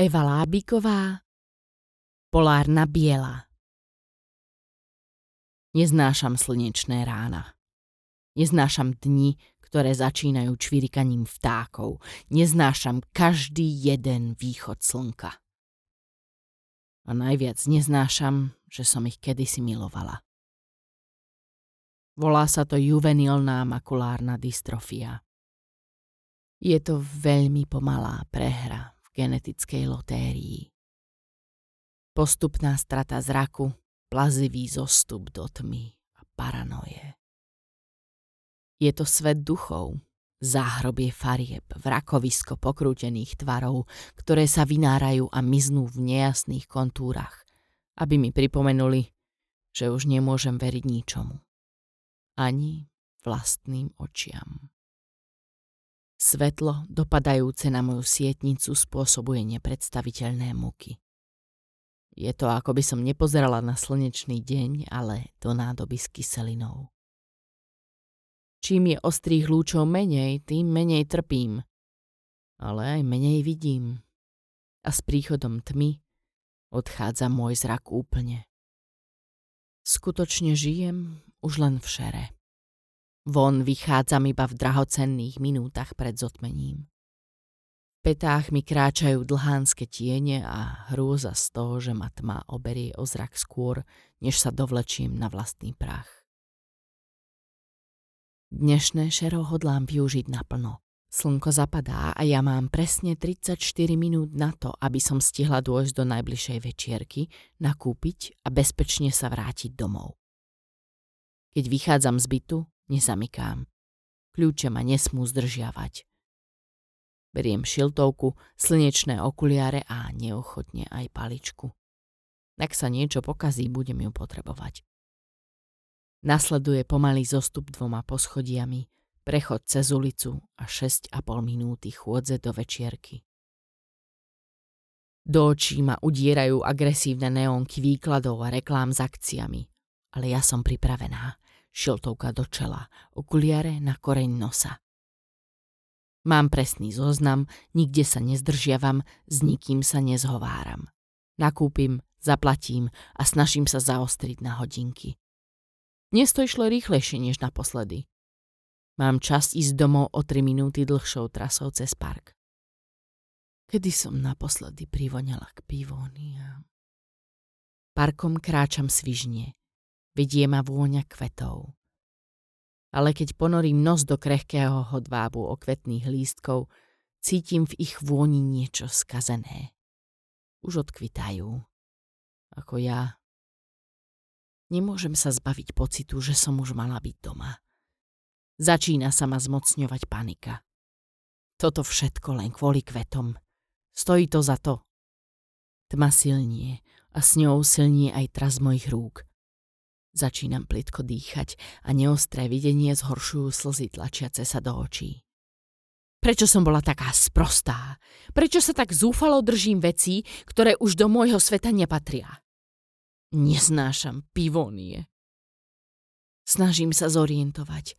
Eva Lábiková Polárna biela Neznášam slnečné rána. Neznášam dni, ktoré začínajú čvirikaním vtákov. Neznášam každý jeden východ slnka. A najviac neznášam, že som ich kedysi milovala. Volá sa to juvenilná makulárna dystrofia. Je to veľmi pomalá prehra genetickej lotérii. Postupná strata zraku, plazivý zostup do tmy a paranoje. Je to svet duchov, záhrobie farieb, vrakovisko pokrútených tvarov, ktoré sa vynárajú a miznú v nejasných kontúrach, aby mi pripomenuli, že už nemôžem veriť ničomu. Ani vlastným očiam. Svetlo, dopadajúce na moju sietnicu, spôsobuje nepredstaviteľné muky. Je to, ako by som nepozerala na slnečný deň, ale do nádoby s kyselinou. Čím je ostrých lúčov menej, tým menej trpím. Ale aj menej vidím. A s príchodom tmy odchádza môj zrak úplne. Skutočne žijem už len v šere. Von vychádzam iba v drahocenných minútach pred zotmením. V petách mi kráčajú dlhánske tiene a hrôza z toho, že ma tma oberie o zrak skôr, než sa dovlečím na vlastný prach. Dnešné šero hodlám využiť naplno. Slnko zapadá a ja mám presne 34 minút na to, aby som stihla dôjsť do najbližšej večierky, nakúpiť a bezpečne sa vrátiť domov. Keď vychádzam z bytu, nezamykám. Kľúče ma nesmú zdržiavať. Beriem šiltovku, slnečné okuliare a neochotne aj paličku. Ak sa niečo pokazí, budem ju potrebovať. Nasleduje pomalý zostup dvoma poschodiami, prechod cez ulicu a 6,5 minúty chôdze do večierky. Do očí ma udierajú agresívne neónky výkladov a reklám s akciami, ale ja som pripravená šiltovka do čela, okuliare na koreň nosa. Mám presný zoznam, nikde sa nezdržiavam, s nikým sa nezhováram. Nakúpim, zaplatím a snažím sa zaostriť na hodinky. Dnes to išlo rýchlejšie než naposledy. Mám čas ísť domov o 3 minúty dlhšou trasou cez park. Kedy som naposledy privoňala k pivónia? Parkom kráčam svižne. Vedie ma vôňa kvetov. Ale keď ponorím nos do krehkého hodvábu okvetných lístkov, cítim v ich vôni niečo skazené. Už odkvitajú. Ako ja. Nemôžem sa zbaviť pocitu, že som už mala byť doma. Začína sa ma zmocňovať panika. Toto všetko len kvôli kvetom. Stojí to za to. Tma silnie a s ňou silnie aj tras mojich rúk. Začínam plitko dýchať a neostré videnie zhoršujú slzy tlačiace sa do očí. Prečo som bola taká sprostá? Prečo sa tak zúfalo držím vecí, ktoré už do môjho sveta nepatria? Neznášam pivónie. Snažím sa zorientovať.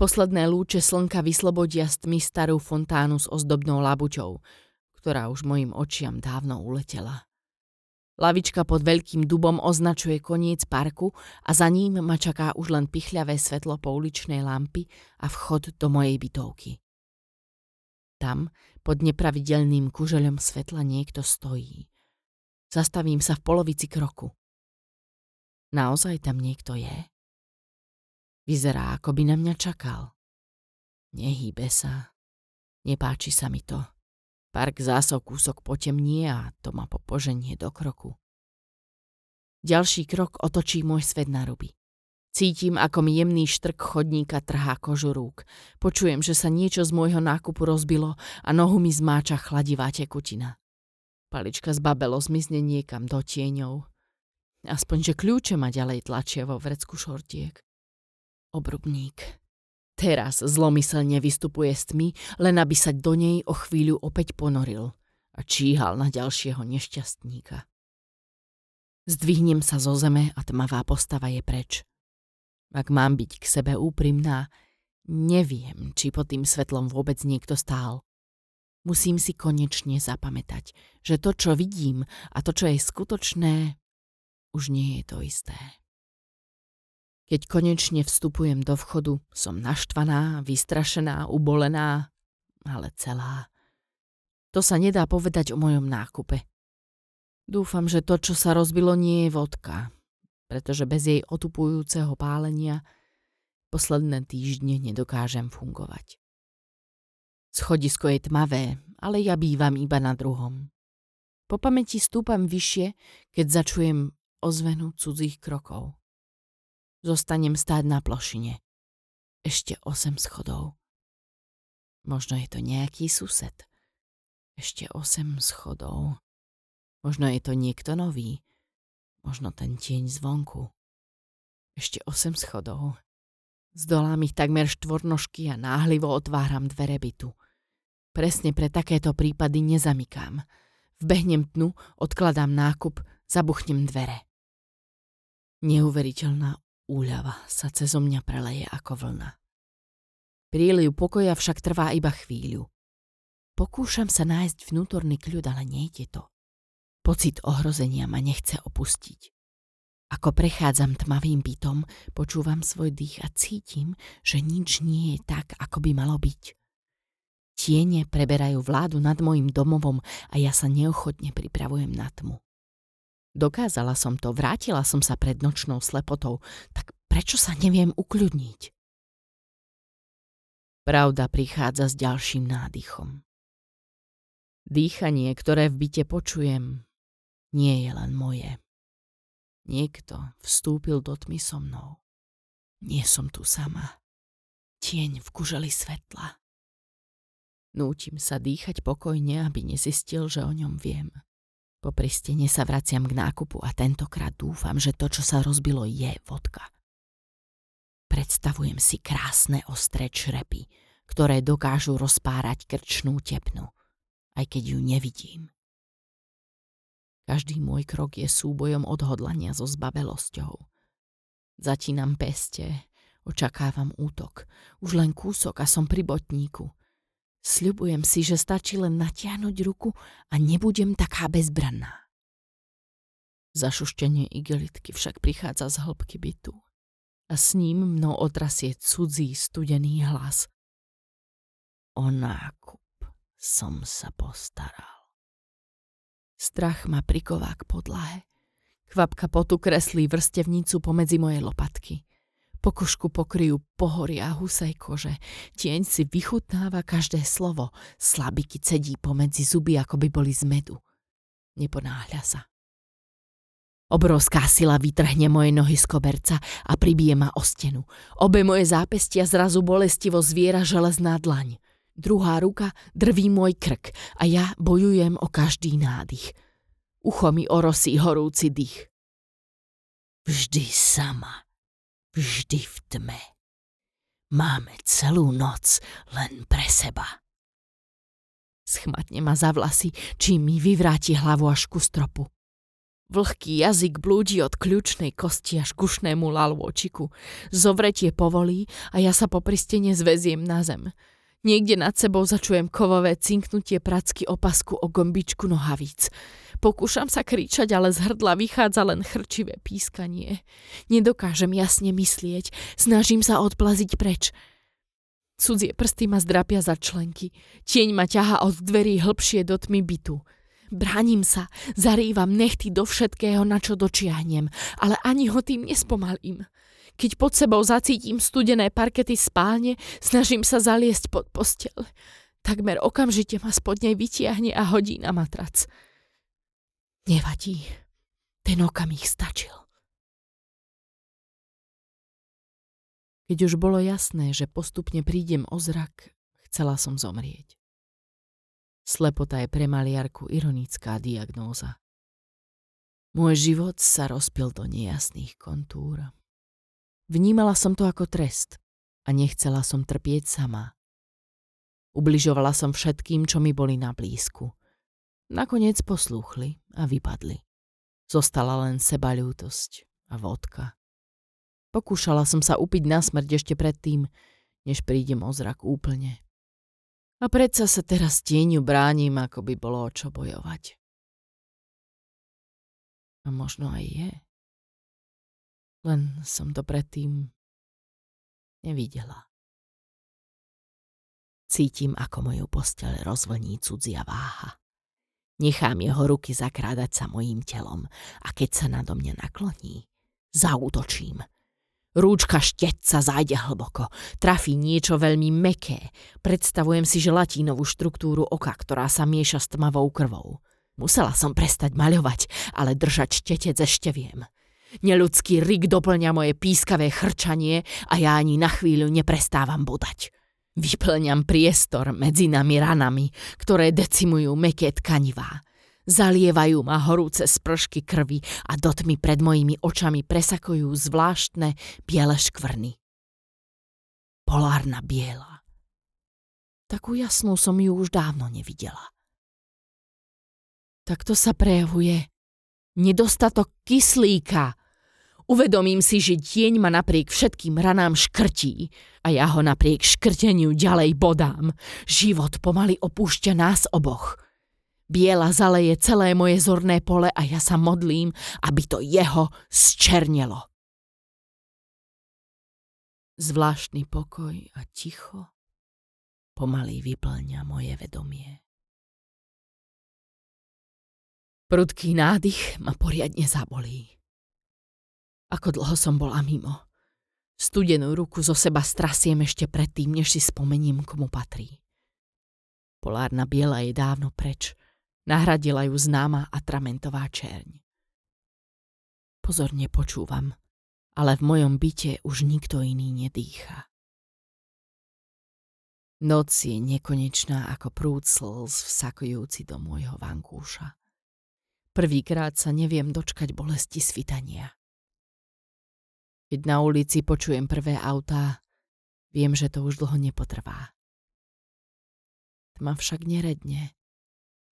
Posledné lúče slnka vyslobodia z tmy starú fontánu s ozdobnou labuťou, ktorá už mojim očiam dávno uletela. Lavička pod veľkým dubom označuje koniec parku a za ním ma čaká už len pichľavé svetlo pouličnej lampy a vchod do mojej bytovky. Tam, pod nepravidelným kužeľom svetla niekto stojí. Zastavím sa v polovici kroku. Naozaj tam niekto je? Vyzerá, ako by na mňa čakal. Nehýbe sa. Nepáči sa mi to. Park zásov kúsok potemnie a to ma popoženie do kroku. Ďalší krok otočí môj svet na ruby. Cítim, ako mi jemný štrk chodníka trhá kožu rúk. Počujem, že sa niečo z môjho nákupu rozbilo a nohu mi zmáča chladivá tekutina. Palička z babelo zmizne niekam do tieňov. Aspoň, že kľúče ma ďalej tlačia vo vrecku šortiek. Obrubník. Teraz zlomyselne vystupuje z tmy, len aby sa do nej o chvíľu opäť ponoril a číhal na ďalšieho nešťastníka. Zdvihnem sa zo zeme a tmavá postava je preč. Ak mám byť k sebe úprimná, neviem, či pod tým svetlom vôbec niekto stál. Musím si konečne zapamätať, že to, čo vidím a to, čo je skutočné, už nie je to isté. Keď konečne vstupujem do vchodu, som naštvaná, vystrašená, ubolená, ale celá. To sa nedá povedať o mojom nákupe. Dúfam, že to, čo sa rozbilo, nie je vodka, pretože bez jej otupujúceho pálenia posledné týždne nedokážem fungovať. Schodisko je tmavé, ale ja bývam iba na druhom. Po pamäti stúpam vyššie, keď začujem ozvenu cudzích krokov. Zostanem stáť na plošine. Ešte osem schodov. Možno je to nejaký sused. Ešte osem schodov. Možno je to niekto nový. Možno ten tieň zvonku. Ešte osem schodov. Zdolám ich takmer štvornožky a náhlivo otváram dvere bytu. Presne pre takéto prípady nezamykám. Vbehnem tnu, odkladám nákup, zabuchnem dvere. Neuveriteľná úľava sa cezo mňa preleje ako vlna. Príliv pokoja však trvá iba chvíľu. Pokúšam sa nájsť vnútorný kľud, ale nejde to. Pocit ohrozenia ma nechce opustiť. Ako prechádzam tmavým bytom, počúvam svoj dých a cítim, že nič nie je tak, ako by malo byť. Tiene preberajú vládu nad mojim domovom a ja sa neochotne pripravujem na tmu. Dokázala som to, vrátila som sa pred nočnou slepotou, tak prečo sa neviem ukľudniť? Pravda prichádza s ďalším nádychom. Dýchanie, ktoré v byte počujem, nie je len moje. Niekto vstúpil do tmy so mnou. Nie som tu sama. Tieň v kuželi svetla. Nútim sa dýchať pokojne, aby nezistil, že o ňom viem. Po pristene sa vraciam k nákupu a tentokrát dúfam, že to, čo sa rozbilo, je vodka. Predstavujem si krásne ostré črepy, ktoré dokážu rozpárať krčnú tepnu, aj keď ju nevidím. Každý môj krok je súbojom odhodlania so zbabelosťou. Zatínam peste, očakávam útok. Už len kúsok a som pri botníku. Sľubujem si, že stačí len natiahnuť ruku a nebudem taká bezbranná. Zašuštenie igelitky však prichádza z hĺbky bytu a s ním mnou otrasie cudzí studený hlas. O nákup som sa postaral. Strach ma priková k podlahe. Kvapka potu kreslí vrstevnicu pomedzi moje lopatky. Pokožku pokryjú pohoria husej kože. Tieň si vychutnáva každé slovo. Slabiky cedí pomedzi zuby, ako by boli z medu. Neponáhľa sa. Obrovská sila vytrhne moje nohy z koberca a pribije ma o stenu. Obe moje zápestia zrazu bolestivo zviera železná dlaň. Druhá ruka drví môj krk a ja bojujem o každý nádych. Ucho mi orosí horúci dých. Vždy sama, vždy v tme. Máme celú noc len pre seba. Schmatne ma za vlasy, čím mi vyvráti hlavu až ku stropu. Vlhký jazyk blúdi od kľúčnej kosti až kušnému lalvočiku. Zovretie povolí a ja sa po pristene zveziem na zem. Niekde nad sebou začujem kovové cinknutie pracky opasku o gombičku nohavíc. Pokúšam sa kričať, ale z hrdla vychádza len chrčivé pískanie. Nedokážem jasne myslieť, snažím sa odplaziť preč. Cudzie prsty ma zdrapia za členky. Tieň ma ťaha od dverí hlbšie do tmy bytu. Bránim sa, zarývam nechty do všetkého, na čo dočiahnem, ale ani ho tým nespomalím. Keď pod sebou zacítim studené parkety spálne, snažím sa zaliesť pod postel. Takmer okamžite ma spod nej vytiahne a hodí na matrac. Nevadí. Ten okamih stačil. Keď už bolo jasné, že postupne prídem o zrak, chcela som zomrieť. Slepota je pre maliarku ironická diagnóza. Môj život sa rozpil do nejasných kontúr. Vnímala som to ako trest a nechcela som trpieť sama. Ubližovala som všetkým, čo mi boli na blízku. Nakoniec poslúchli a vypadli. Zostala len seba ľútosť a vodka. Pokúšala som sa upiť na smrť ešte predtým, než prídem o zrak úplne. A predsa sa teraz tieňu bránim, ako by bolo o čo bojovať. A možno aj je. Len som to predtým nevidela. Cítim, ako moju posteľ rozvlní cudzia váha. Nechám jeho ruky zakrádať sa mojím telom a keď sa nado mňa nakloní, zautočím. Rúčka štetca zájde hlboko, trafí niečo veľmi meké. Predstavujem si želatínovú štruktúru oka, ktorá sa mieša s tmavou krvou. Musela som prestať maľovať, ale držať štetec ešte viem. Neludský rik doplňa moje pískavé chrčanie a ja ani na chvíľu neprestávam bodať. Vyplňam priestor medzi nami ranami, ktoré decimujú meké tkanivá. Zalievajú ma horúce spršky krvi a do pred mojimi očami presakujú zvláštne biele škvrny. Polárna biela. Takú jasnú som ju už dávno nevidela. Takto sa prejavuje nedostatok kyslíka, Uvedomím si, že tieň ma napriek všetkým ranám škrtí a ja ho napriek škrteniu ďalej bodám. Život pomaly opúšťa nás oboch. Biela zaleje celé moje zorné pole a ja sa modlím, aby to jeho zčernelo. Zvláštny pokoj a ticho pomaly vyplňa moje vedomie. Prudký nádych ma poriadne zabolí. Ako dlho som bola mimo. Studenú ruku zo seba strasiem ešte predtým, než si spomením, komu patrí. Polárna biela je dávno preč. Nahradila ju známa atramentová čerň. Pozorne počúvam, ale v mojom byte už nikto iný nedýcha. Noc je nekonečná ako prúd slz vsakujúci do môjho vankúša. Prvýkrát sa neviem dočkať bolesti svitania. Keď na ulici počujem prvé autá, viem, že to už dlho nepotrvá. Tma však neredne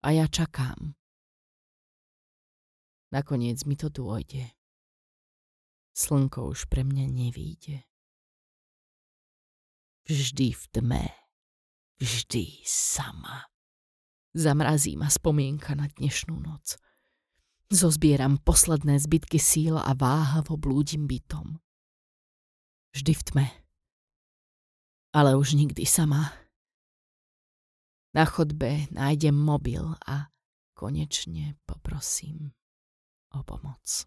a ja čakám. Nakoniec mi to dôjde. Slnko už pre mňa nevíde. Vždy v tme, vždy sama. Zamrazí ma spomienka na dnešnú noc. Zozbieram posledné zbytky síl a váhavo blúdim bytom vždy v tme. Ale už nikdy sama. Na chodbe nájdem mobil a konečne poprosím o pomoc.